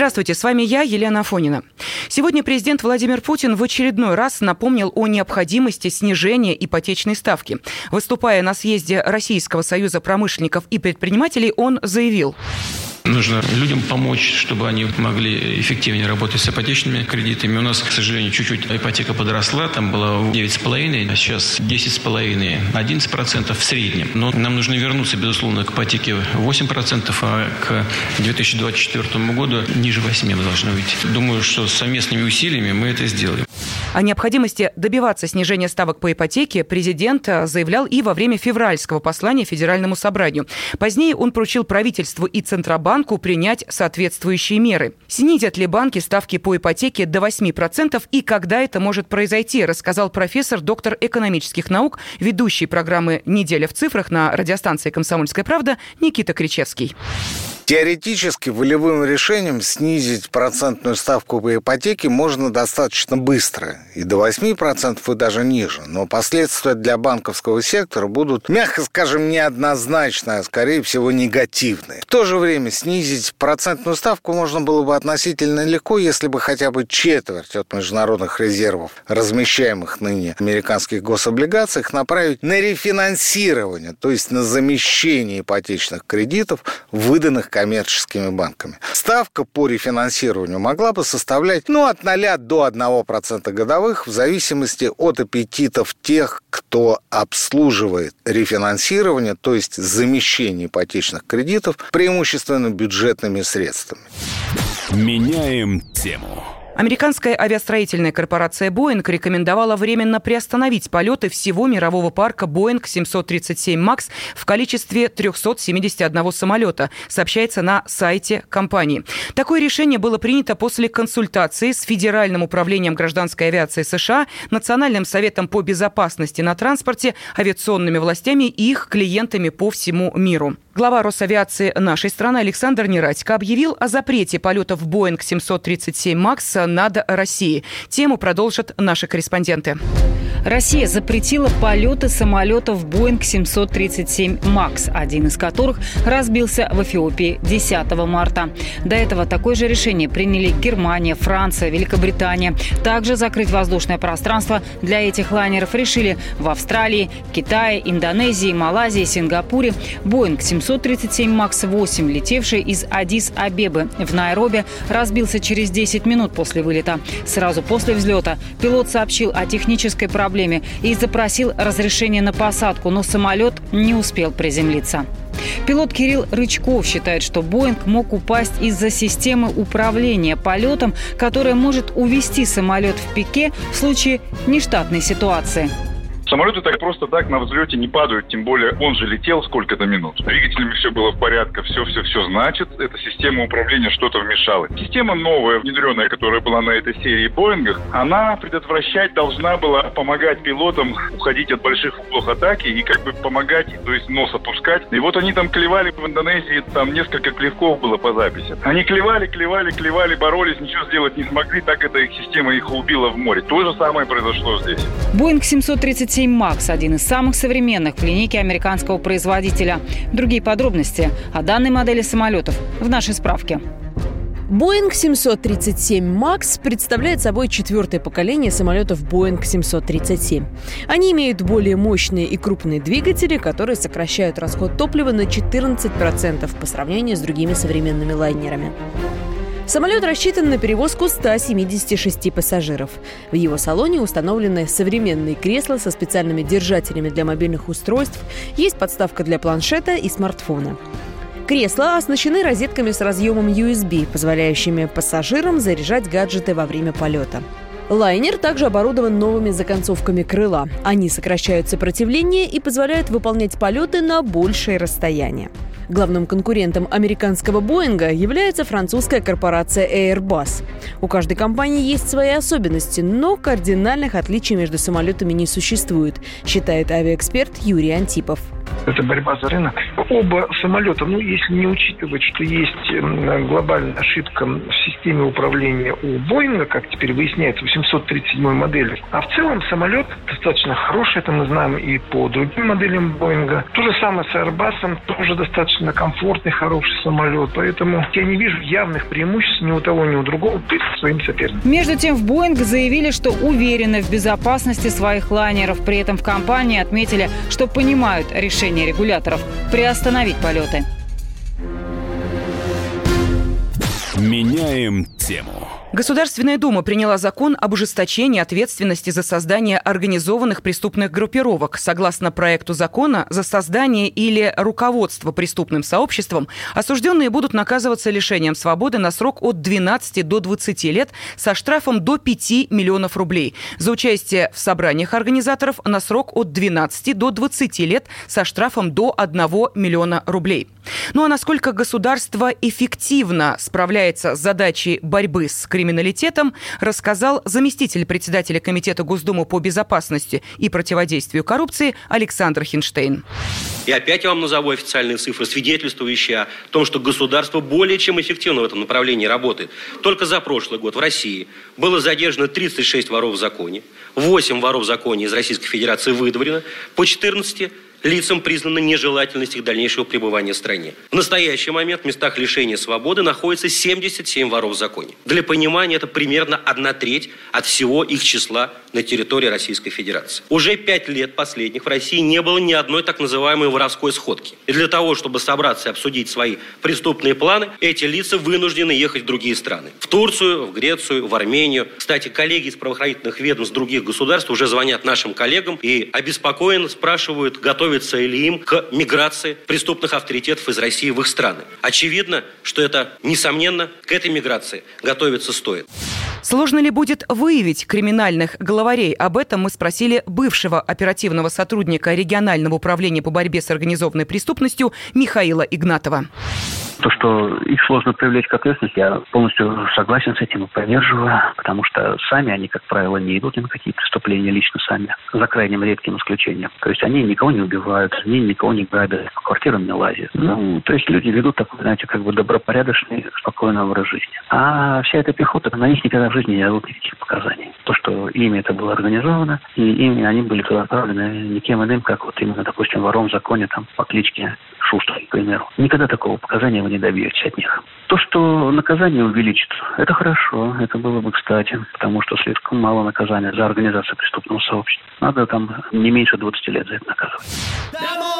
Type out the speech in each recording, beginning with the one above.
Здравствуйте, с вами я, Елена Афонина. Сегодня президент Владимир Путин в очередной раз напомнил о необходимости снижения ипотечной ставки. Выступая на съезде Российского союза промышленников и предпринимателей, он заявил. Нужно людям помочь, чтобы они могли эффективнее работать с ипотечными кредитами. У нас, к сожалению, чуть-чуть ипотека подросла. Там было 9,5, а сейчас 10,5, 11% в среднем. Но нам нужно вернуться, безусловно, к ипотеке 8%, а к 2024 году ниже 8 мы должны выйти. Думаю, что совместными усилиями мы это сделаем. О необходимости добиваться снижения ставок по ипотеке президент заявлял и во время февральского послания Федеральному собранию. Позднее он поручил правительству и Центробанку принять соответствующие меры. Снизят ли банки ставки по ипотеке до 8% и когда это может произойти, рассказал профессор, доктор экономических наук, ведущий программы «Неделя в цифрах» на радиостанции «Комсомольская правда» Никита Кричевский. Теоретически волевым решением снизить процентную ставку по ипотеке можно достаточно быстро, и до 8% и даже ниже. Но последствия для банковского сектора будут, мягко скажем, неоднозначные, а скорее всего негативные. В то же время снизить процентную ставку можно было бы относительно легко, если бы хотя бы четверть от международных резервов, размещаемых ныне американских гособлигациях, направить на рефинансирование, то есть на замещение ипотечных кредитов, выданных коммерческими банками. Ставка по рефинансированию могла бы составлять ну, от 0 до 1% годовых в зависимости от аппетитов тех, кто обслуживает рефинансирование, то есть замещение ипотечных кредитов, преимущественно бюджетными средствами. Меняем тему. Американская авиастроительная корпорация Boeing рекомендовала временно приостановить полеты всего мирового парка Boeing 737 MAX в количестве 371 самолета, сообщается на сайте компании. Такое решение было принято после консультации с Федеральным управлением гражданской авиации США, Национальным советом по безопасности на транспорте, авиационными властями и их клиентами по всему миру. Глава Росавиации нашей страны Александр Нерадько объявил о запрете полетов Boeing 737 MAX над Россией. Тему продолжат наши корреспонденты. Россия запретила полеты самолетов Boeing 737 MAX, один из которых разбился в Эфиопии 10 марта. До этого такое же решение приняли Германия, Франция, Великобритания. Также закрыть воздушное пространство для этих лайнеров решили в Австралии, Китае, Индонезии, Малайзии, Сингапуре. Boeing 737 MAX 8, летевший из Адис-Абебы в Найроби, разбился через 10 минут после вылета. Сразу после взлета пилот сообщил о технической проблеме и запросил разрешение на посадку, но самолет не успел приземлиться. Пилот Кирилл Рычков считает, что Боинг мог упасть из-за системы управления полетом, которая может увести самолет в пике в случае нештатной ситуации. Самолеты так просто так на взлете не падают, тем более он же летел сколько-то минут. С двигателями все было в порядке, все-все-все значит, эта система управления что-то вмешала. Система новая, внедренная, которая была на этой серии Боингах, она предотвращать должна была помогать пилотам уходить от больших углов атаки и как бы помогать, то есть нос опускать. И вот они там клевали в Индонезии, там несколько клевков было по записи. Они клевали, клевали, клевали, боролись, ничего сделать не смогли, так эта их система их убила в море. То же самое произошло здесь. Боинг 737 7 Макс – один из самых современных в линейке американского производителя. Другие подробности о данной модели самолетов в нашей справке. Boeing 737 MAX представляет собой четвертое поколение самолетов Boeing 737. Они имеют более мощные и крупные двигатели, которые сокращают расход топлива на 14% по сравнению с другими современными лайнерами. Самолет рассчитан на перевозку 176 пассажиров. В его салоне установлены современные кресла со специальными держателями для мобильных устройств, есть подставка для планшета и смартфона. Кресла оснащены розетками с разъемом USB, позволяющими пассажирам заряжать гаджеты во время полета. Лайнер также оборудован новыми законцовками крыла. Они сокращают сопротивление и позволяют выполнять полеты на большее расстояние. Главным конкурентом американского Боинга является французская корпорация Airbus. У каждой компании есть свои особенности, но кардинальных отличий между самолетами не существует, считает авиаэксперт Юрий Антипов. Это борьба за рынок. Оба самолета, ну, если не учитывать, что есть глобальная ошибка в системе управления у Боинга, как теперь выясняется, 837 модели, а в целом самолет достаточно хороший, это мы знаем и по другим моделям Боинга. То же самое с Airbus, тоже достаточно комфортный, хороший самолет. Поэтому я не вижу явных преимуществ ни у того, ни у другого перед своим соперником. Между тем, в Боинг заявили, что уверены в безопасности своих лайнеров. При этом в компании отметили, что понимают решение регуляторов приостановить полеты. Меняем тему. Государственная Дума приняла закон об ужесточении ответственности за создание организованных преступных группировок. Согласно проекту закона, за создание или руководство преступным сообществом осужденные будут наказываться лишением свободы на срок от 12 до 20 лет со штрафом до 5 миллионов рублей. За участие в собраниях организаторов на срок от 12 до 20 лет со штрафом до 1 миллиона рублей. Ну а насколько государство эффективно справляется с задачей борьбы с криминалитетом, рассказал заместитель председателя Комитета Госдумы по безопасности и противодействию коррупции Александр Хинштейн. И опять я вам назову официальные цифры, свидетельствующие о том, что государство более чем эффективно в этом направлении работает. Только за прошлый год в России было задержано 36 воров в законе, 8 воров в законе из Российской Федерации выдворено, по 14 лицам признано нежелательность их дальнейшего пребывания в стране. В настоящий момент в местах лишения свободы находится 77 воров в законе. Для понимания, это примерно одна треть от всего их числа на территории Российской Федерации. Уже пять лет последних в России не было ни одной так называемой воровской сходки. И для того, чтобы собраться и обсудить свои преступные планы, эти лица вынуждены ехать в другие страны. В Турцию, в Грецию, в Армению. Кстати, коллеги из правоохранительных ведомств других государств уже звонят нашим коллегам и обеспокоенно спрашивают, готовы готовится ли им к миграции преступных авторитетов из России в их страны. Очевидно, что это, несомненно, к этой миграции готовиться стоит. Сложно ли будет выявить криминальных главарей? Об этом мы спросили бывшего оперативного сотрудника регионального управления по борьбе с организованной преступностью Михаила Игнатова. То, что их сложно привлечь к ответственности, я полностью согласен с этим и поддерживаю, потому что сами они, как правило, не идут на какие преступления лично сами, за крайним редким исключением. То есть они никого не убивают, они никого не грабят, по квартирам не лазят. Ну, то есть люди ведут такой, знаете, как бы добропорядочный, спокойный образ жизни. А вся эта пехота, на них никогда в жизни не дадут никаких показаний. То, что ими это было организовано, и ими они были туда отправлены никем иным, как вот именно, допустим, вором в законе там по кличке Шустрый, к примеру. Никогда такого показания вы не добьетесь от них. То, что наказание увеличится, это хорошо, это было бы кстати, потому что слишком мало наказания за организацию преступного сообщества. Надо там не меньше 20 лет за это наказывать. Come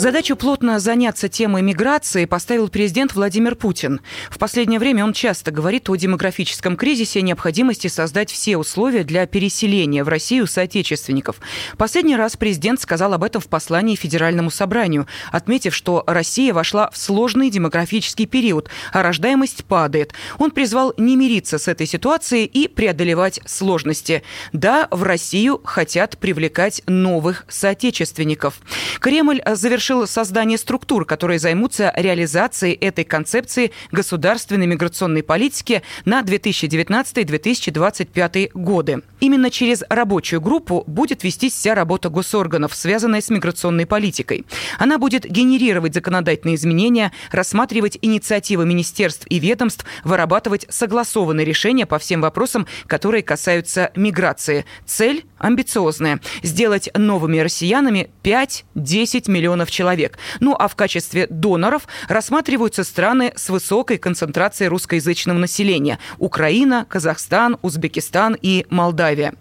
Задачу плотно заняться темой миграции поставил президент Владимир Путин. В последнее время он часто говорит о демографическом кризисе и необходимости создать все условия для переселения в Россию соотечественников. Последний раз президент сказал об этом в послании Федеральному собранию, отметив, что Россия вошла в сложный демографический период, а рождаемость падает. Он призвал не мириться с этой ситуацией и преодолевать сложности. Да, в Россию хотят привлекать новых соотечественников. Кремль завершил решил создание структур, которые займутся реализацией этой концепции государственной миграционной политики на 2019-2025 годы. Именно через рабочую группу будет вестись вся работа госорганов, связанная с миграционной политикой. Она будет генерировать законодательные изменения, рассматривать инициативы министерств и ведомств, вырабатывать согласованные решения по всем вопросам, которые касаются миграции. Цель амбициозная – сделать новыми россиянами 5-10 миллионов человек. Ну а в качестве доноров рассматриваются страны с высокой концентрацией русскоязычного населения – Украина, Казахстан, Узбекистан и Молдавия.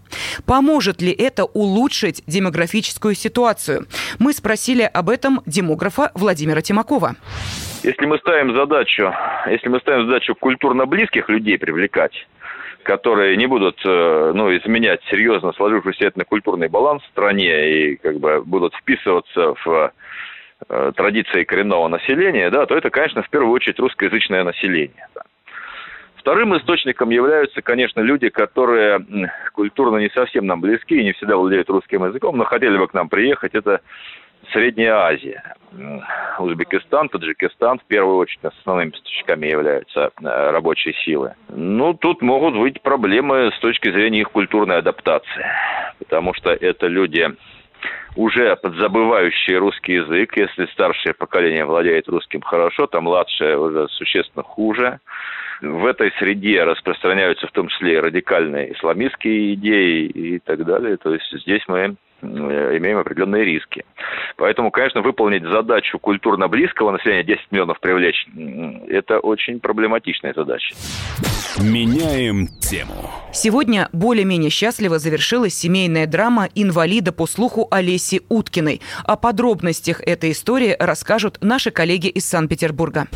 Поможет ли это улучшить демографическую ситуацию? Мы спросили об этом демографа Владимира Тимакова. Если мы ставим задачу, если мы ставим задачу культурно близких людей привлекать, которые не будут э, ну, изменять серьезно сложившийся этно-культурный баланс в стране и как бы будут вписываться в Э, традиции коренного населения, да, то это, конечно, в первую очередь русскоязычное население. Да. Вторым источником являются, конечно, люди, которые культурно не совсем нам близки и не всегда владеют русским языком, но хотели бы к нам приехать. Это Средняя Азия. Узбекистан, Таджикистан в первую очередь основными поставщиками являются э, рабочей силы. Ну, тут могут быть проблемы с точки зрения их культурной адаптации, потому что это люди уже подзабывающие русский язык. Если старшее поколение владеет русским хорошо, то младшее уже существенно хуже. В этой среде распространяются в том числе и радикальные исламистские идеи и так далее. То есть здесь мы имеем определенные риски. Поэтому, конечно, выполнить задачу культурно близкого населения 10 миллионов привлечь, это очень проблематичная задача. Меняем тему. Сегодня более-менее счастливо завершилась семейная драма инвалида по слуху Олеси Уткиной. О подробностях этой истории расскажут наши коллеги из Санкт-Петербурга.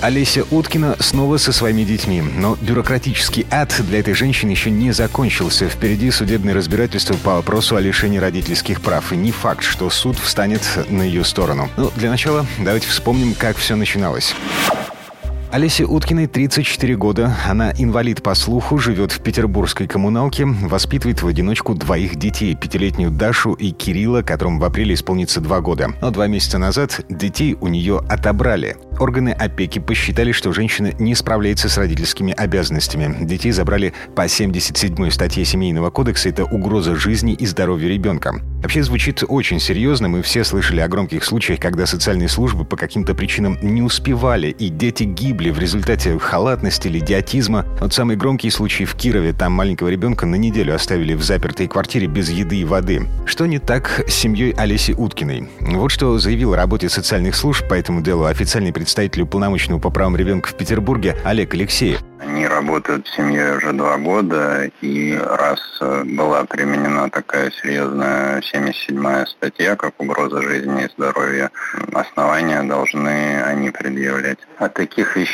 Олеся Уткина снова со своими детьми. Но бюрократический ад для этой женщины еще не закончился. Впереди судебное разбирательство по вопросу о лишении родительских прав. И не факт, что суд встанет на ее сторону. Но для начала давайте вспомним, как все начиналось. Олесе Уткиной 34 года. Она инвалид по слуху, живет в петербургской коммуналке, воспитывает в одиночку двоих детей, пятилетнюю Дашу и Кирилла, которым в апреле исполнится два года. Но два месяца назад детей у нее отобрали. Органы опеки посчитали, что женщина не справляется с родительскими обязанностями. Детей забрали по 77-й статье Семейного кодекса. Это угроза жизни и здоровью ребенка. Вообще звучит очень серьезно. Мы все слышали о громких случаях, когда социальные службы по каким-то причинам не успевали, и дети гибли в результате халатности или идиотизма. Вот самый громкий случай в Кирове. Там маленького ребенка на неделю оставили в запертой квартире без еды и воды. Что не так с семьей Олеси Уткиной? Вот что заявил о работе социальных служб по этому делу официальный представитель представитель уполномоченного по правам ребенка в Петербурге Олег Алексеев. Они работают в семье уже два года, и раз э, была применена такая серьезная 77-я статья, как угроза жизни и здоровья, основания должны они предъявлять. О таких вещах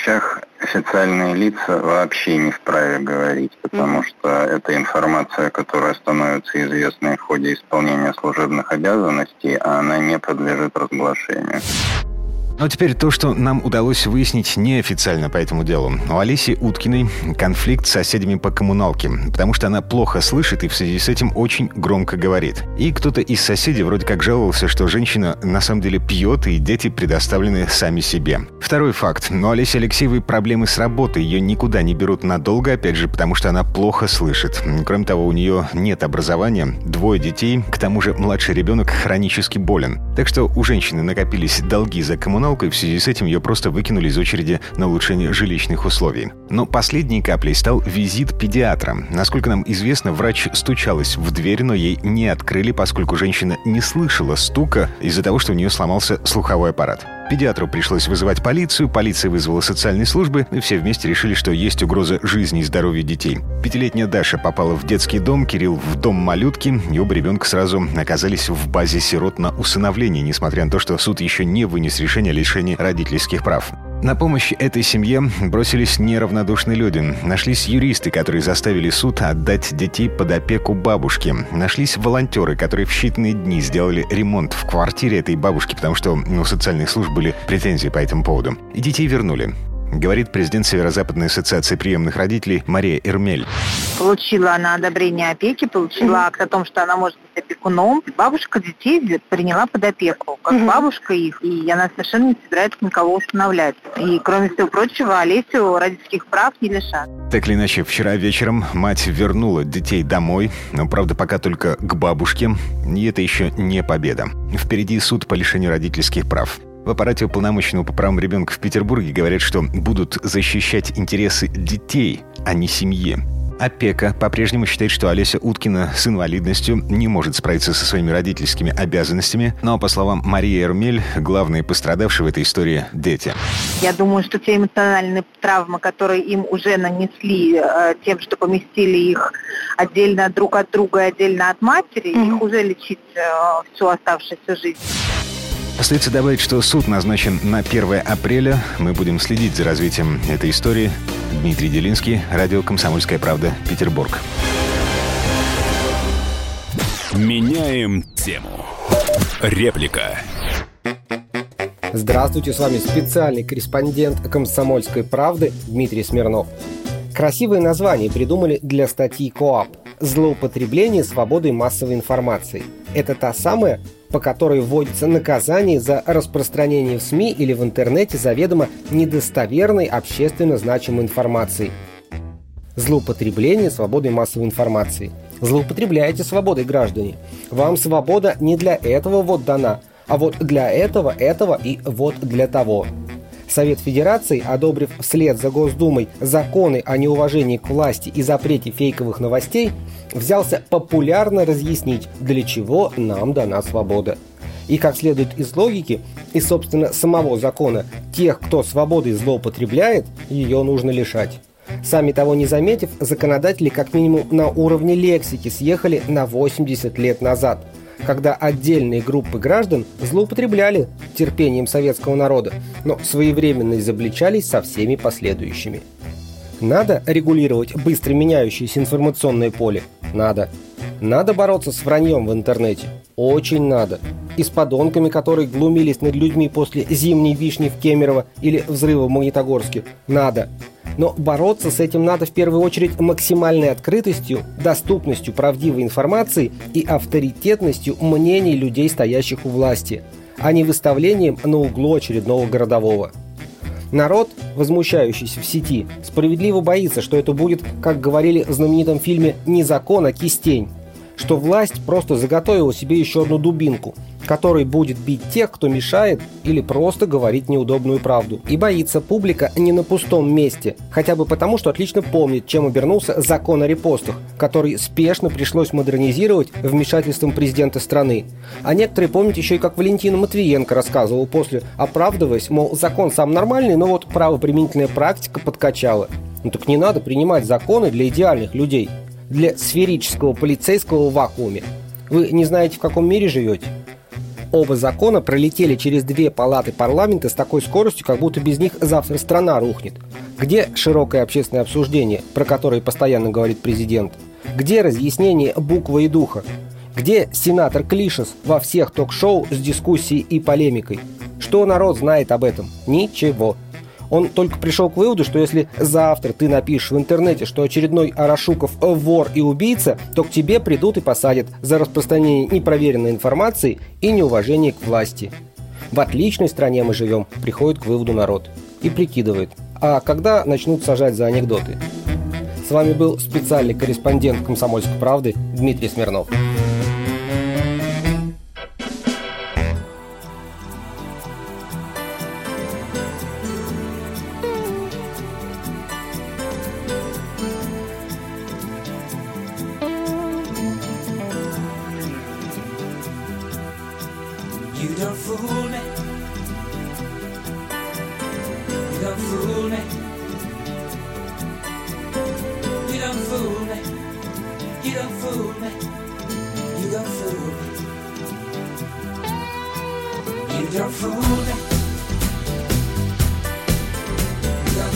официальные лица вообще не вправе говорить, потому что это информация, которая становится известной в ходе исполнения служебных обязанностей, а она не подлежит разглашению. Но теперь то, что нам удалось выяснить неофициально по этому делу. У Олеси Уткиной конфликт с соседями по коммуналке, потому что она плохо слышит и в связи с этим очень громко говорит. И кто-то из соседей вроде как жаловался, что женщина на самом деле пьет, и дети предоставлены сами себе. Второй факт. У Олеси Алексеевой проблемы с работой. Ее никуда не берут надолго, опять же, потому что она плохо слышит. Кроме того, у нее нет образования, двое детей, к тому же младший ребенок хронически болен. Так что у женщины накопились долги за коммуналку, коммуналку, и в связи с этим ее просто выкинули из очереди на улучшение жилищных условий. Но последней каплей стал визит педиатра. Насколько нам известно, врач стучалась в дверь, но ей не открыли, поскольку женщина не слышала стука из-за того, что у нее сломался слуховой аппарат. Педиатру пришлось вызывать полицию, полиция вызвала социальные службы, и все вместе решили, что есть угроза жизни и здоровью детей. Пятилетняя Даша попала в детский дом, Кирилл в дом малютки, и оба ребенка сразу оказались в базе сирот на усыновление, несмотря на то, что суд еще не вынес решение о лишении родительских прав. На помощь этой семье бросились неравнодушные люди. Нашлись юристы, которые заставили суд отдать детей под опеку бабушки. Нашлись волонтеры, которые в считанные дни сделали ремонт в квартире этой бабушки, потому что у социальных служб были претензии по этому поводу. И детей вернули говорит президент Северо-Западной ассоциации приемных родителей Мария Эрмель. Получила она одобрение опеки, получила акт о том, что она может быть опекуном. Бабушка детей приняла под опеку, как бабушка их, и она совершенно не собирается никого устанавливать. И, кроме всего прочего, Олесю родительских прав не лишат. Так или иначе, вчера вечером мать вернула детей домой, но, правда, пока только к бабушке, и это еще не победа. Впереди суд по лишению родительских прав. В аппарате уполномоченного по правам ребенка в Петербурге говорят, что будут защищать интересы детей, а не семьи. Опека по-прежнему считает, что Олеся Уткина с инвалидностью не может справиться со своими родительскими обязанностями, но, по словам Марии Эрмель, главные пострадавшие в этой истории – дети. Я думаю, что те эмоциональные травмы, которые им уже нанесли э, тем, что поместили их отдельно друг от друга и отдельно от матери, mm-hmm. их уже лечить э, всю оставшуюся жизнь. Остается добавить, что суд назначен на 1 апреля. Мы будем следить за развитием этой истории. Дмитрий Делинский, радио «Комсомольская правда», Петербург. Меняем тему. Реплика. Здравствуйте, с вами специальный корреспондент «Комсомольской правды» Дмитрий Смирнов. Красивое название придумали для статьи КОАП «Злоупотребление свободой массовой информации». Это та самая, по которой вводится наказание за распространение в СМИ или в интернете заведомо недостоверной общественно значимой информации. Злоупотребление свободой массовой информации. Злоупотребляете свободой, граждане. Вам свобода не для этого вот дана, а вот для этого, этого и вот для того. Совет Федерации, одобрив вслед за Госдумой законы о неуважении к власти и запрете фейковых новостей, взялся популярно разъяснить, для чего нам дана свобода. И как следует из логики, и, собственно, самого закона, тех, кто свободой злоупотребляет, ее нужно лишать. Сами того не заметив, законодатели как минимум на уровне лексики съехали на 80 лет назад, когда отдельные группы граждан злоупотребляли терпением советского народа, но своевременно изобличались со всеми последующими. Надо регулировать быстро меняющееся информационное поле? Надо. Надо бороться с враньем в интернете? Очень надо. И с подонками, которые глумились над людьми после зимней вишни в Кемерово или взрыва в Магнитогорске? Надо. Но бороться с этим надо в первую очередь максимальной открытостью, доступностью правдивой информации и авторитетностью мнений людей, стоящих у власти, а не выставлением на углу очередного городового. Народ, возмущающийся в сети, справедливо боится, что это будет, как говорили в знаменитом фильме «Не закон, а кистень», что власть просто заготовила себе еще одну дубинку – который будет бить тех, кто мешает или просто говорит неудобную правду. И боится публика не на пустом месте, хотя бы потому, что отлично помнит, чем обернулся закон о репостах, который спешно пришлось модернизировать вмешательством президента страны. А некоторые помнят еще и как Валентина Матвиенко рассказывал после, оправдываясь, мол, закон сам нормальный, но вот правоприменительная практика подкачала. Ну так не надо принимать законы для идеальных людей, для сферического полицейского вакууме. Вы не знаете, в каком мире живете? Оба закона пролетели через две палаты парламента с такой скоростью, как будто без них завтра страна рухнет. Где широкое общественное обсуждение, про которое постоянно говорит президент? Где разъяснение буквы и духа? Где сенатор Клишес во всех ток-шоу с дискуссией и полемикой? Что народ знает об этом? Ничего. Он только пришел к выводу, что если завтра ты напишешь в интернете, что очередной Арашуков вор и убийца, то к тебе придут и посадят за распространение непроверенной информации и неуважение к власти. В отличной стране мы живем, приходит к выводу народ. И прикидывает, а когда начнут сажать за анекдоты? С вами был специальный корреспондент «Комсомольской правды» Дмитрий Смирнов.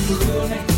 Rooney.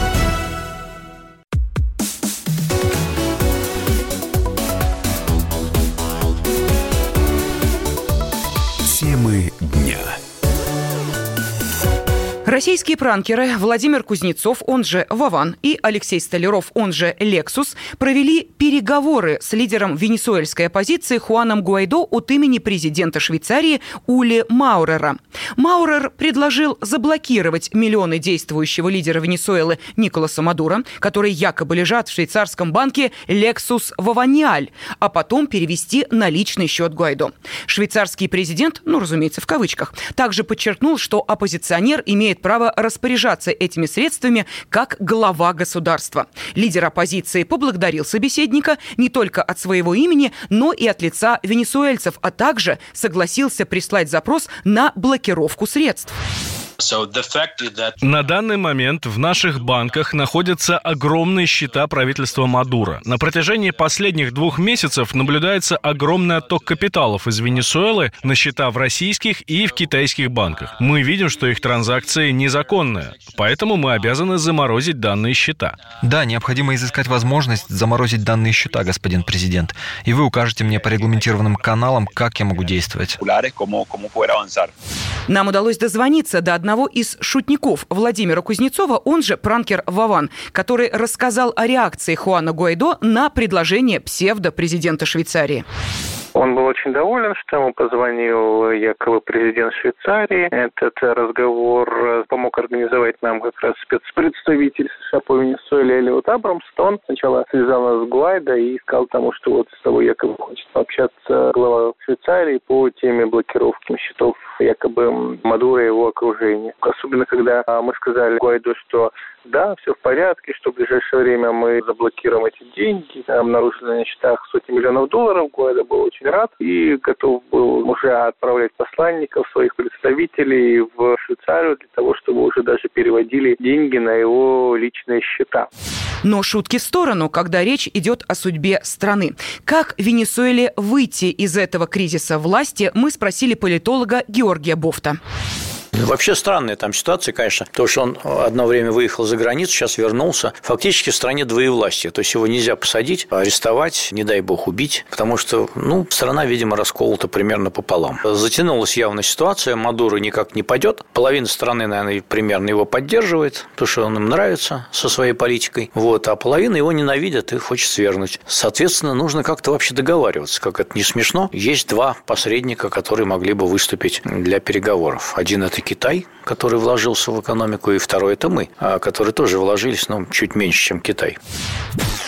Российские пранкеры Владимир Кузнецов, он же Вован, и Алексей Столяров, он же Лексус, провели переговоры с лидером венесуэльской оппозиции Хуаном Гуайдо от имени президента Швейцарии Ули Маурера. Маурер предложил заблокировать миллионы действующего лидера Венесуэлы Николаса Мадура, которые якобы лежат в швейцарском банке Lexus Вованиаль, а потом перевести на личный счет Гуайдо. Швейцарский президент, ну, разумеется, в кавычках, также подчеркнул, что оппозиционер имеет право распоряжаться этими средствами как глава государства. Лидер оппозиции поблагодарил собеседника не только от своего имени, но и от лица венесуэльцев, а также согласился прислать запрос на блокировку средств. На данный момент в наших банках находятся огромные счета правительства Мадура. На протяжении последних двух месяцев наблюдается огромный отток капиталов из Венесуэлы на счета в российских и в китайских банках. Мы видим, что их транзакции незаконные, поэтому мы обязаны заморозить данные счета. Да, необходимо изыскать возможность заморозить данные счета, господин президент. И вы укажете мне по регламентированным каналам, как я могу действовать. Нам удалось дозвониться до одного одного из шутников Владимира Кузнецова, он же пранкер Вован, который рассказал о реакции Хуана Гуайдо на предложение псевдо-президента Швейцарии. Он очень доволен, что ему позвонил якобы президент Швейцарии. Этот разговор помог организовать нам как раз спецпредставитель США по Венесуэле Элиот Абрамстон. Сначала связал нас с Гуайдо и сказал тому, что вот с тобой якобы хочет пообщаться глава Швейцарии по теме блокировки счетов якобы Мадура и его окружения. Особенно, когда мы сказали Гуайдо, что да, все в порядке, что в ближайшее время мы заблокируем эти деньги. Обнаружили на счетах сотни миллионов долларов. Гуайдо был очень рад и готов был уже отправлять посланников, своих представителей в Швейцарию для того, чтобы уже даже переводили деньги на его личные счета. Но шутки в сторону, когда речь идет о судьбе страны. Как Венесуэле выйти из этого кризиса власти, мы спросили политолога Георгия Бофта. Вообще странная там ситуация, конечно, потому что он одно время выехал за границу, сейчас вернулся. Фактически в стране двоевластия, то есть его нельзя посадить, арестовать, не дай бог убить, потому что, ну, страна, видимо, расколота примерно пополам. Затянулась явная ситуация, Мадуро никак не пойдет, половина страны, наверное, примерно его поддерживает, потому что он им нравится со своей политикой, вот, а половина его ненавидят и хочет свернуть. Соответственно, нужно как-то вообще договариваться, как это не смешно. Есть два посредника, которые могли бы выступить для переговоров. Один – это Китай, который вложился в экономику, и второй – это мы, а которые тоже вложились, но чуть меньше, чем Китай.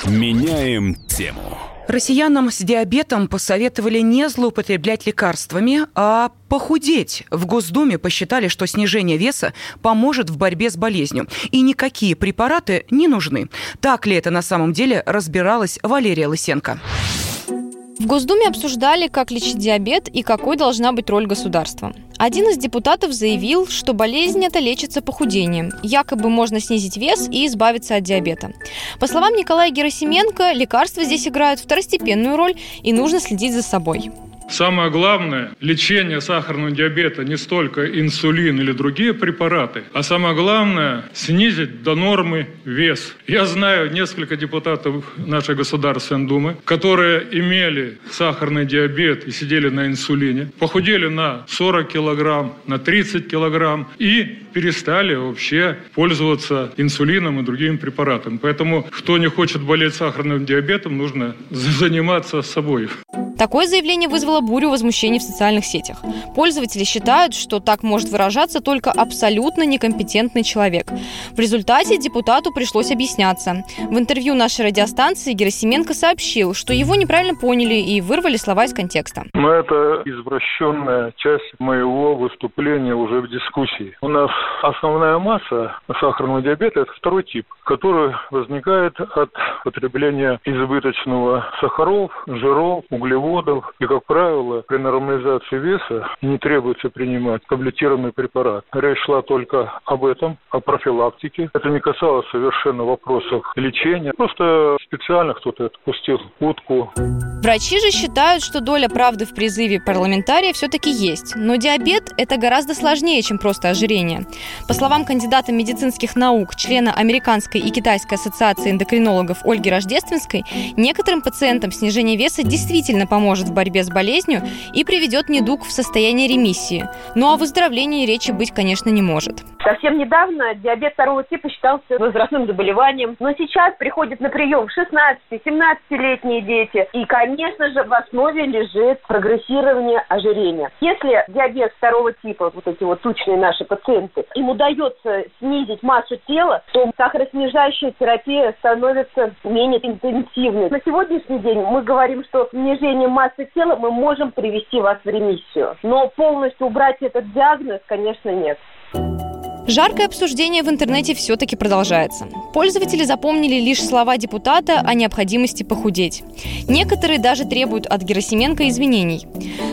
Меняем тему. Россиянам с диабетом посоветовали не злоупотреблять лекарствами, а похудеть. В Госдуме посчитали, что снижение веса поможет в борьбе с болезнью. И никакие препараты не нужны. Так ли это на самом деле, разбиралась Валерия Лысенко. В Госдуме обсуждали, как лечить диабет и какой должна быть роль государства. Один из депутатов заявил, что болезнь это лечится похудением. Якобы можно снизить вес и избавиться от диабета. По словам Николая Герасименко, лекарства здесь играют второстепенную роль и нужно следить за собой. Самое главное, лечение сахарного диабета не столько инсулин или другие препараты, а самое главное, снизить до нормы вес. Я знаю несколько депутатов нашей Государственной Думы, которые имели сахарный диабет и сидели на инсулине, похудели на 40 килограмм, на 30 килограмм и перестали вообще пользоваться инсулином и другими препаратами. Поэтому, кто не хочет болеть сахарным диабетом, нужно заниматься собой. Такое заявление вызвало бурю возмущений в социальных сетях. Пользователи считают, что так может выражаться только абсолютно некомпетентный человек. В результате депутату пришлось объясняться. В интервью нашей радиостанции Герасименко сообщил, что его неправильно поняли и вырвали слова из контекста. Но это извращенная часть моего выступления уже в дискуссии. У нас основная масса сахарного диабета – это второй тип, который возникает от потребления избыточного сахаров, жиров, углеводов. И, как правило, при нормализации веса не требуется принимать таблетированный препарат. Речь шла только об этом, о профилактике. Это не касалось совершенно вопросов лечения. Просто специально кто-то отпустил утку. Врачи же считают, что доля правды в призыве парламентария все-таки есть. Но диабет – это гораздо сложнее, чем просто ожирение. По словам кандидата медицинских наук, члена Американской и Китайской ассоциации эндокринологов Ольги Рождественской, некоторым пациентам снижение веса действительно поможет в борьбе с болезнью и приведет недуг в состояние ремиссии. Ну а выздоровлении речи быть, конечно, не может. Совсем недавно диабет второго типа считался возрастным заболеванием, но сейчас приходят на прием 16-17-летние дети. И, конечно же, в основе лежит прогрессирование ожирения. Если диабет второго типа, вот эти вот тучные наши пациенты, им удается снизить массу тела, то сахароснижающая терапия становится менее интенсивной. На сегодняшний день мы говорим, что снижение массы тела мы можем привести вас в ремиссию. Но полностью убрать этот диагноз, конечно, нет. Жаркое обсуждение в интернете все-таки продолжается. Пользователи запомнили лишь слова депутата о необходимости похудеть. Некоторые даже требуют от Герасименко извинений.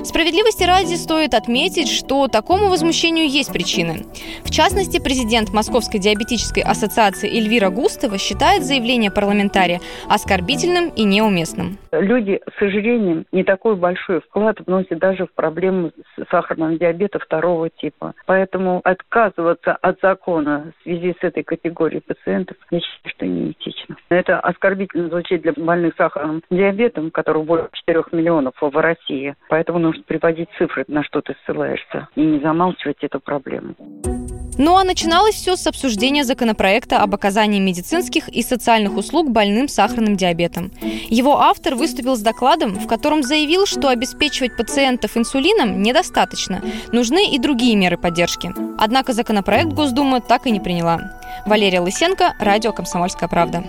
Справедливости ради стоит отметить, что такому возмущению есть причины. В частности, президент Московской диабетической ассоциации Эльвира Густова считает заявление парламентария оскорбительным и неуместным. Люди с сожалением не такой большой вклад вносят даже в проблему сахарного диабета второго типа. Поэтому отказываться от закона в связи с этой категорией пациентов, я считаю, что неэтично. Это оскорбительно звучит для больных сахарным диабетом, которых более 4 миллионов в России. Поэтому нужно приводить цифры, на что ты ссылаешься, и не замалчивать эту проблему. Ну а начиналось все с обсуждения законопроекта об оказании медицинских и социальных услуг больным сахарным диабетом. Его автор выступил с докладом, в котором заявил, что обеспечивать пациентов инсулином недостаточно. Нужны и другие меры поддержки. Однако законопроект Госдума так и не приняла. Валерия Лысенко, радио «Комсомольская правда».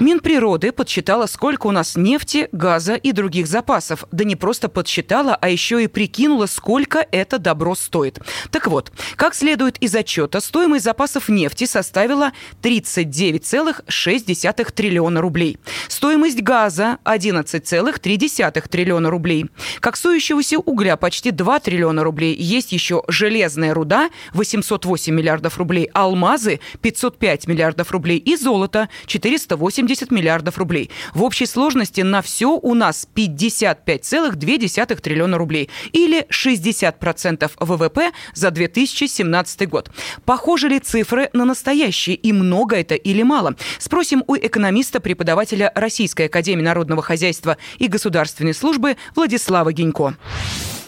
Минприроды подсчитала, сколько у нас нефти, газа и других запасов. Да не просто подсчитала, а еще и прикинула, сколько это добро стоит. Так вот, как следует из отчета, стоимость запасов нефти составила 39,6 триллиона рублей. Стоимость газа – 11,3 триллиона рублей. Коксующегося угля почти 2 триллиона рублей. Есть еще железная руда – 808 миллиардов рублей, алмазы – 505 миллиардов рублей и золото – 408 70 миллиардов рублей. В общей сложности на все у нас 55,2 триллиона рублей или 60% ВВП за 2017 год. Похожи ли цифры на настоящие и много это или мало? Спросим у экономиста, преподавателя Российской Академии Народного Хозяйства и Государственной службы Владислава Гинько.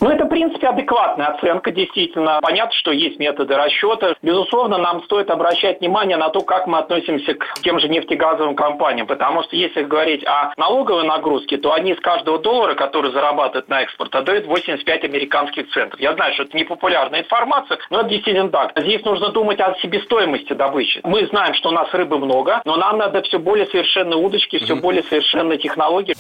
Ну, это, в принципе, адекватная оценка, действительно. Понятно, что есть методы расчета. Безусловно, нам стоит обращать внимание на то, как мы относимся к тем же нефтегазовым компаниям. Потому что если говорить о налоговой нагрузке, то они с каждого доллара, который зарабатывают на экспорт, отдают 85 американских центов. Я знаю, что это непопулярная информация, но это действительно так. Здесь нужно думать о себестоимости добычи. Мы знаем, что у нас рыбы много, но нам надо все более совершенные удочки, все более совершенные технологии.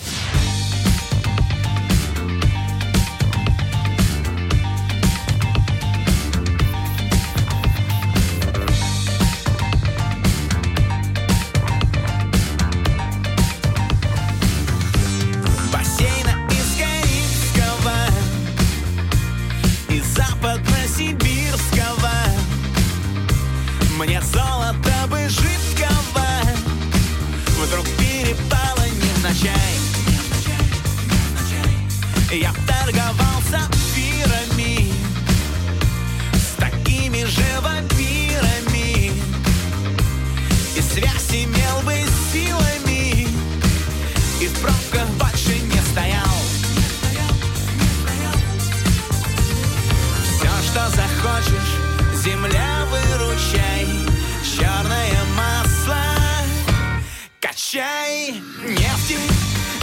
Качай нефти,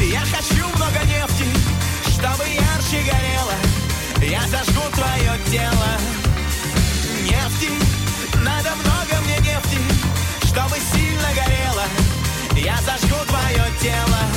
я хочу много нефти, чтобы ярче горело, я зажгу твое тело. Нефти, надо много мне нефти, чтобы сильно горело, я зажгу твое тело.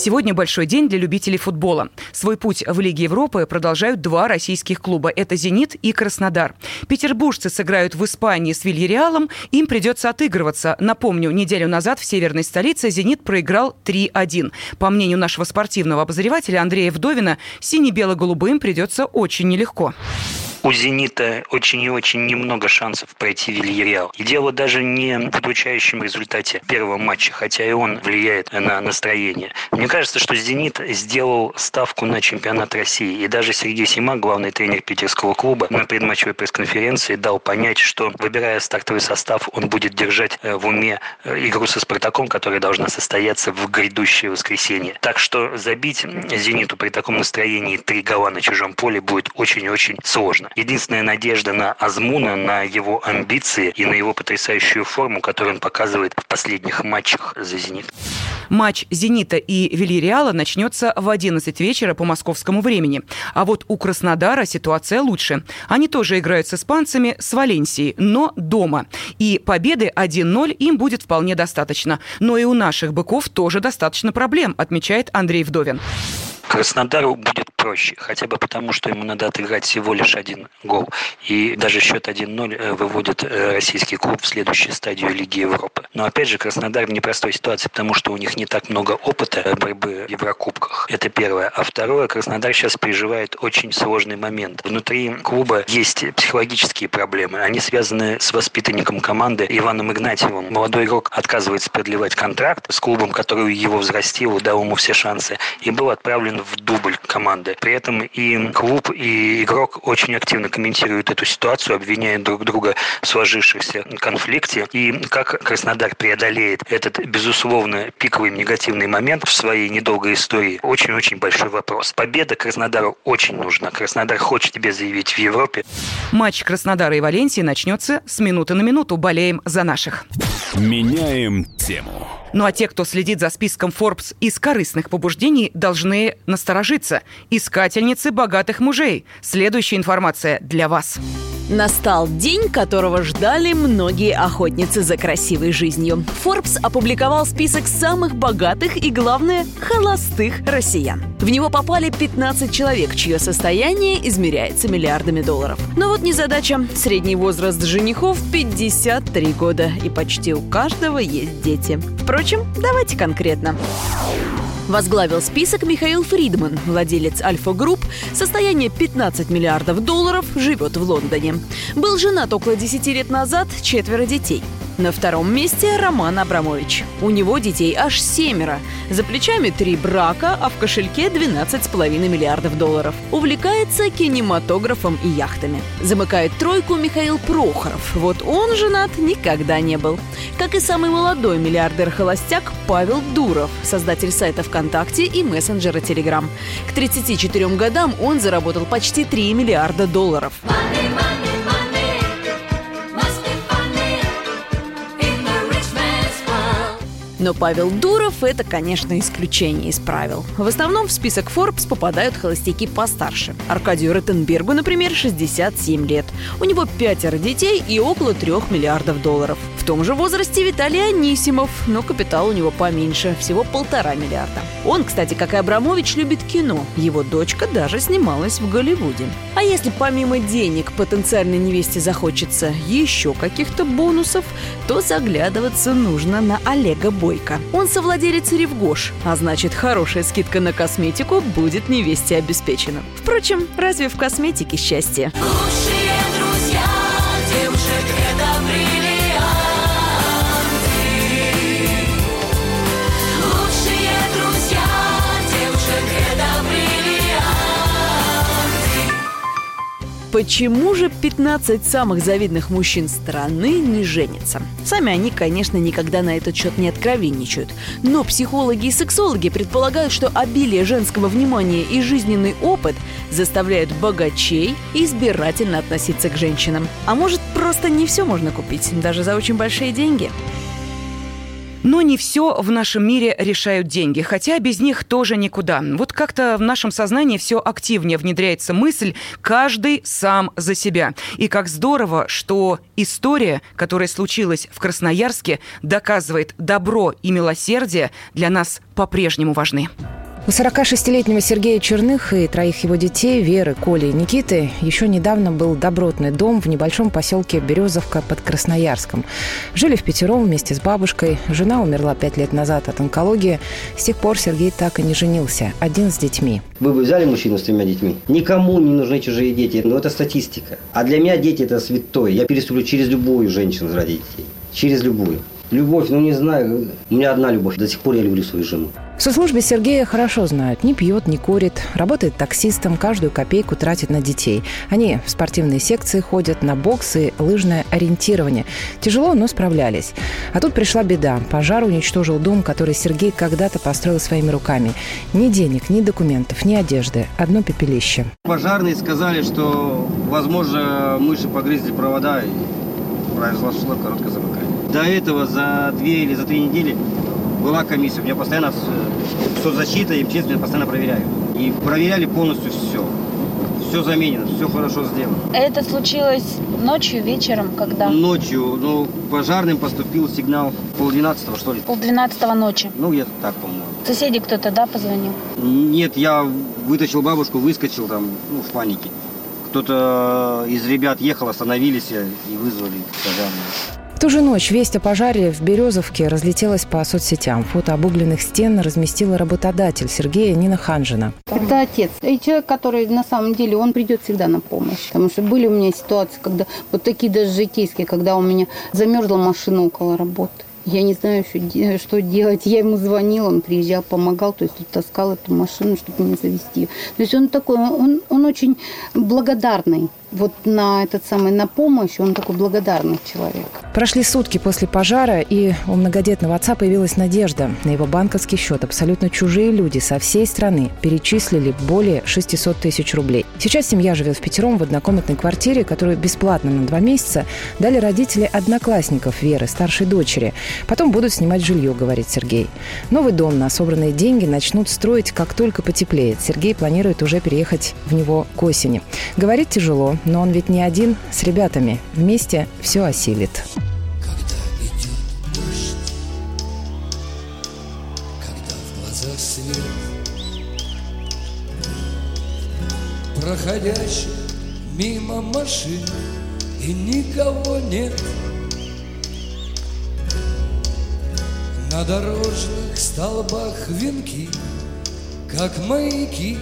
Сегодня большой день для любителей футбола. Свой путь в Лиге Европы продолжают два российских клуба. Это «Зенит» и «Краснодар». Петербуржцы сыграют в Испании с Вильяреалом. Им придется отыгрываться. Напомню, неделю назад в северной столице «Зенит» проиграл 3-1. По мнению нашего спортивного обозревателя Андрея Вдовина, сине-бело-голубым придется очень нелегко у «Зенита» очень и очень немного шансов пройти Вильяреал. И дело даже не в удручающем результате первого матча, хотя и он влияет на настроение. Мне кажется, что «Зенит» сделал ставку на чемпионат России. И даже Сергей Сима, главный тренер питерского клуба, на предматчевой пресс-конференции дал понять, что, выбирая стартовый состав, он будет держать э, в уме э, игру со «Спартаком», которая должна состояться в грядущее воскресенье. Так что забить «Зениту» при таком настроении три гола на чужом поле будет очень и очень сложно. Единственная надежда на Азмуна, на его амбиции и на его потрясающую форму, которую он показывает в последних матчах за «Зенит». Матч «Зенита» и «Вильяреала» начнется в 11 вечера по московскому времени. А вот у Краснодара ситуация лучше. Они тоже играют с испанцами, с Валенсией, но дома. И победы 1-0 им будет вполне достаточно. Но и у наших быков тоже достаточно проблем, отмечает Андрей Вдовин. Краснодару будет проще, хотя бы потому, что ему надо отыграть всего лишь один гол. И даже счет 1-0 э, выводит э, российский клуб в следующую стадию Лиги Европы. Но опять же, Краснодар в непростой ситуации, потому что у них не так много опыта борьбы в Еврокубках. Это первое. А второе, Краснодар сейчас переживает очень сложный момент. Внутри клуба есть психологические проблемы. Они связаны с воспитанником команды Иваном Игнатьевым. Молодой игрок отказывается продлевать контракт с клубом, который его взрастил, дал ему все шансы, и был отправлен в дубль команды. При этом и клуб, и игрок очень активно комментируют эту ситуацию, обвиняют друг друга в сложившихся конфликте. И как Краснодар преодолеет этот, безусловно, пиковый негативный момент в своей недолгой истории, очень-очень большой вопрос. Победа Краснодару очень нужна. Краснодар хочет тебе заявить в Европе. Матч Краснодара и Валенсии начнется с минуты на минуту. Болеем за наших. Меняем тему. Ну а те, кто следит за списком Forbes из корыстных побуждений, должны насторожиться. Искательницы богатых мужей. Следующая информация для вас. Настал день, которого ждали многие охотницы за красивой жизнью. Forbes опубликовал список самых богатых и, главное, холостых россиян. В него попали 15 человек, чье состояние измеряется миллиардами долларов. Но вот незадача. Средний возраст женихов 53 года, и почти у каждого есть дети. Впрочем, давайте конкретно. Возглавил список Михаил Фридман, владелец Альфа Групп, состояние 15 миллиардов долларов, живет в Лондоне. Был женат около 10 лет назад, четверо детей. На втором месте Роман Абрамович. У него детей аж семеро. За плечами три брака, а в кошельке 12,5 миллиардов долларов. Увлекается кинематографом и яхтами. Замыкает тройку Михаил Прохоров. Вот он женат никогда не был. Как и самый молодой миллиардер-холостяк Павел Дуров, создатель сайта ВКонтакте и мессенджера Телеграм. К 34 годам он заработал почти 3 миллиарда долларов. Money, money. Но Павел Дуров – это, конечно, исключение из правил. В основном в список Forbes попадают холостяки постарше. Аркадию Ротенбергу, например, 67 лет. У него пятеро детей и около трех миллиардов долларов. В том же возрасте Виталий Анисимов, но капитал у него поменьше, всего полтора миллиарда. Он, кстати, как и Абрамович, любит кино. Его дочка даже снималась в Голливуде. А если помимо денег потенциальной невесте захочется еще каких-то бонусов, то заглядываться нужно на Олега Бой Бойко. Он совладелец Ревгош, а значит, хорошая скидка на косметику будет невесте обеспечена. Впрочем, разве в косметике счастье? Лучшие Почему же 15 самых завидных мужчин страны не женятся? Сами они, конечно, никогда на этот счет не откровенничают. Но психологи и сексологи предполагают, что обилие женского внимания и жизненный опыт заставляют богачей избирательно относиться к женщинам. А может, просто не все можно купить, даже за очень большие деньги? Но не все в нашем мире решают деньги, хотя без них тоже никуда. Вот как-то в нашем сознании все активнее внедряется мысль «каждый сам за себя». И как здорово, что история, которая случилась в Красноярске, доказывает добро и милосердие для нас по-прежнему важны. У 46-летнего Сергея Черных и троих его детей, Веры, Коли и Никиты, еще недавно был добротный дом в небольшом поселке Березовка под Красноярском. Жили в пятером вместе с бабушкой. Жена умерла пять лет назад от онкологии. С тех пор Сергей так и не женился. Один с детьми. Вы бы взяли мужчину с тремя детьми? Никому не нужны чужие дети. Но это статистика. А для меня дети – это святое. Я переступлю через любую женщину ради детей. Через любую. Любовь, ну не знаю, у меня одна любовь. До сих пор я люблю свою жену. В соцслужбе Сергея хорошо знают. Не пьет, не курит, работает таксистом, каждую копейку тратит на детей. Они в спортивные секции ходят, на бокс и лыжное ориентирование. Тяжело, но справлялись. А тут пришла беда. Пожар уничтожил дом, который Сергей когда-то построил своими руками. Ни денег, ни документов, ни одежды. Одно пепелище. Пожарные сказали, что, возможно, мыши погрызли провода и произошло короткое замыкание. До этого за две или за три недели была комиссия. У меня постоянно соцзащита и МЧС меня постоянно проверяют. И проверяли полностью все. Все заменено, все хорошо сделано. Это случилось ночью, вечером, когда? Ночью. Ну, пожарным поступил сигнал полдвенадцатого, что ли. Полдвенадцатого ночи? Ну, где-то так, по-моему. Соседи кто-то, да, позвонил? Нет, я вытащил бабушку, выскочил там, ну, в панике. Кто-то из ребят ехал, остановились и вызвали пожарные ту же ночь весть о пожаре в Березовке разлетелась по соцсетям. Фото обугленных стен разместила работодатель Сергея Нина Ханжина. Это отец. И человек, который на самом деле, он придет всегда на помощь. Потому что были у меня ситуации, когда вот такие даже житейские, когда у меня замерзла машина около работы. Я не знаю, что делать. Я ему звонила, он приезжал, помогал, то есть таскал эту машину, чтобы не завести. То есть он такой, он, он очень благодарный вот на этот самый, на помощь, он такой благодарный человек. Прошли сутки после пожара, и у многодетного отца появилась надежда. На его банковский счет абсолютно чужие люди со всей страны перечислили более 600 тысяч рублей. Сейчас семья живет в пятером в однокомнатной квартире, которую бесплатно на два месяца дали родители одноклассников Веры, старшей дочери. Потом будут снимать жилье, говорит Сергей. Новый дом на собранные деньги начнут строить, как только потеплеет. Сергей планирует уже переехать в него к осени. Говорит тяжело, но он ведь не один, с ребятами. Вместе все осилит. проходящих мимо машин и никого нет. На дорожных столбах венки, как маяки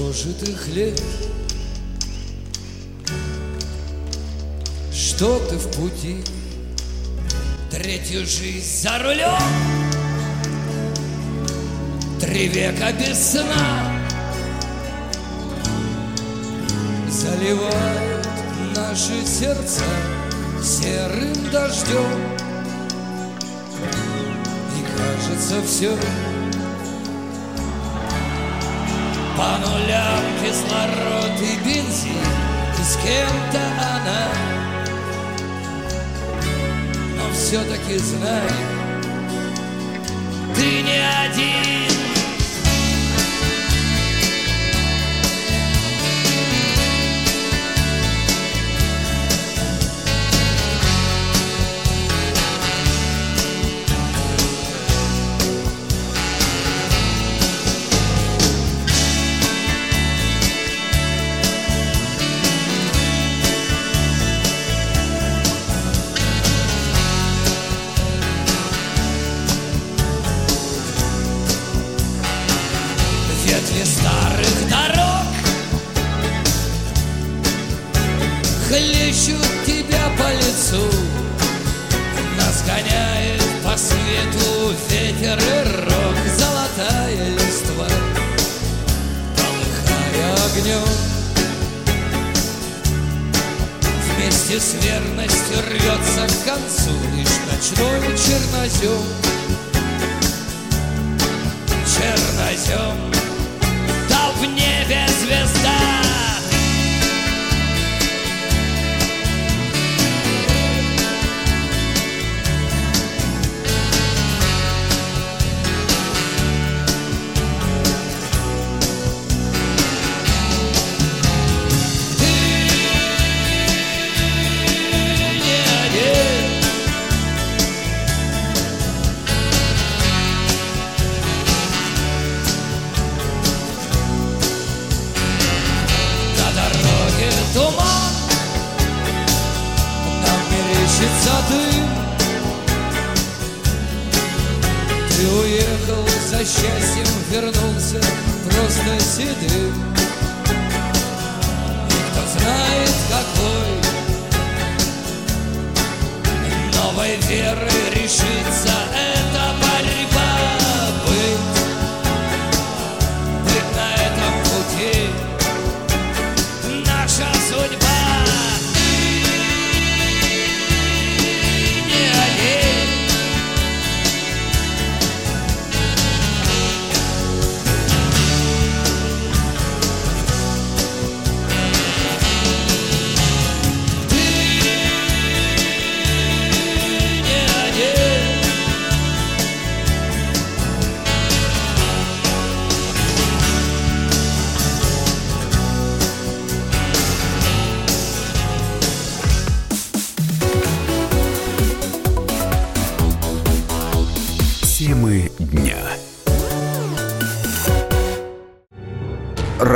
прожитых лет. Что ты в пути, третью жизнь за рулем, Три века без сна. Заливают наши сердца серым дождем. И кажется все По нулям кислород и бензин. И с кем-то она. Но все-таки знай Ты не один уехал за счастьем, вернулся просто седым. И кто знает какой новой веры решится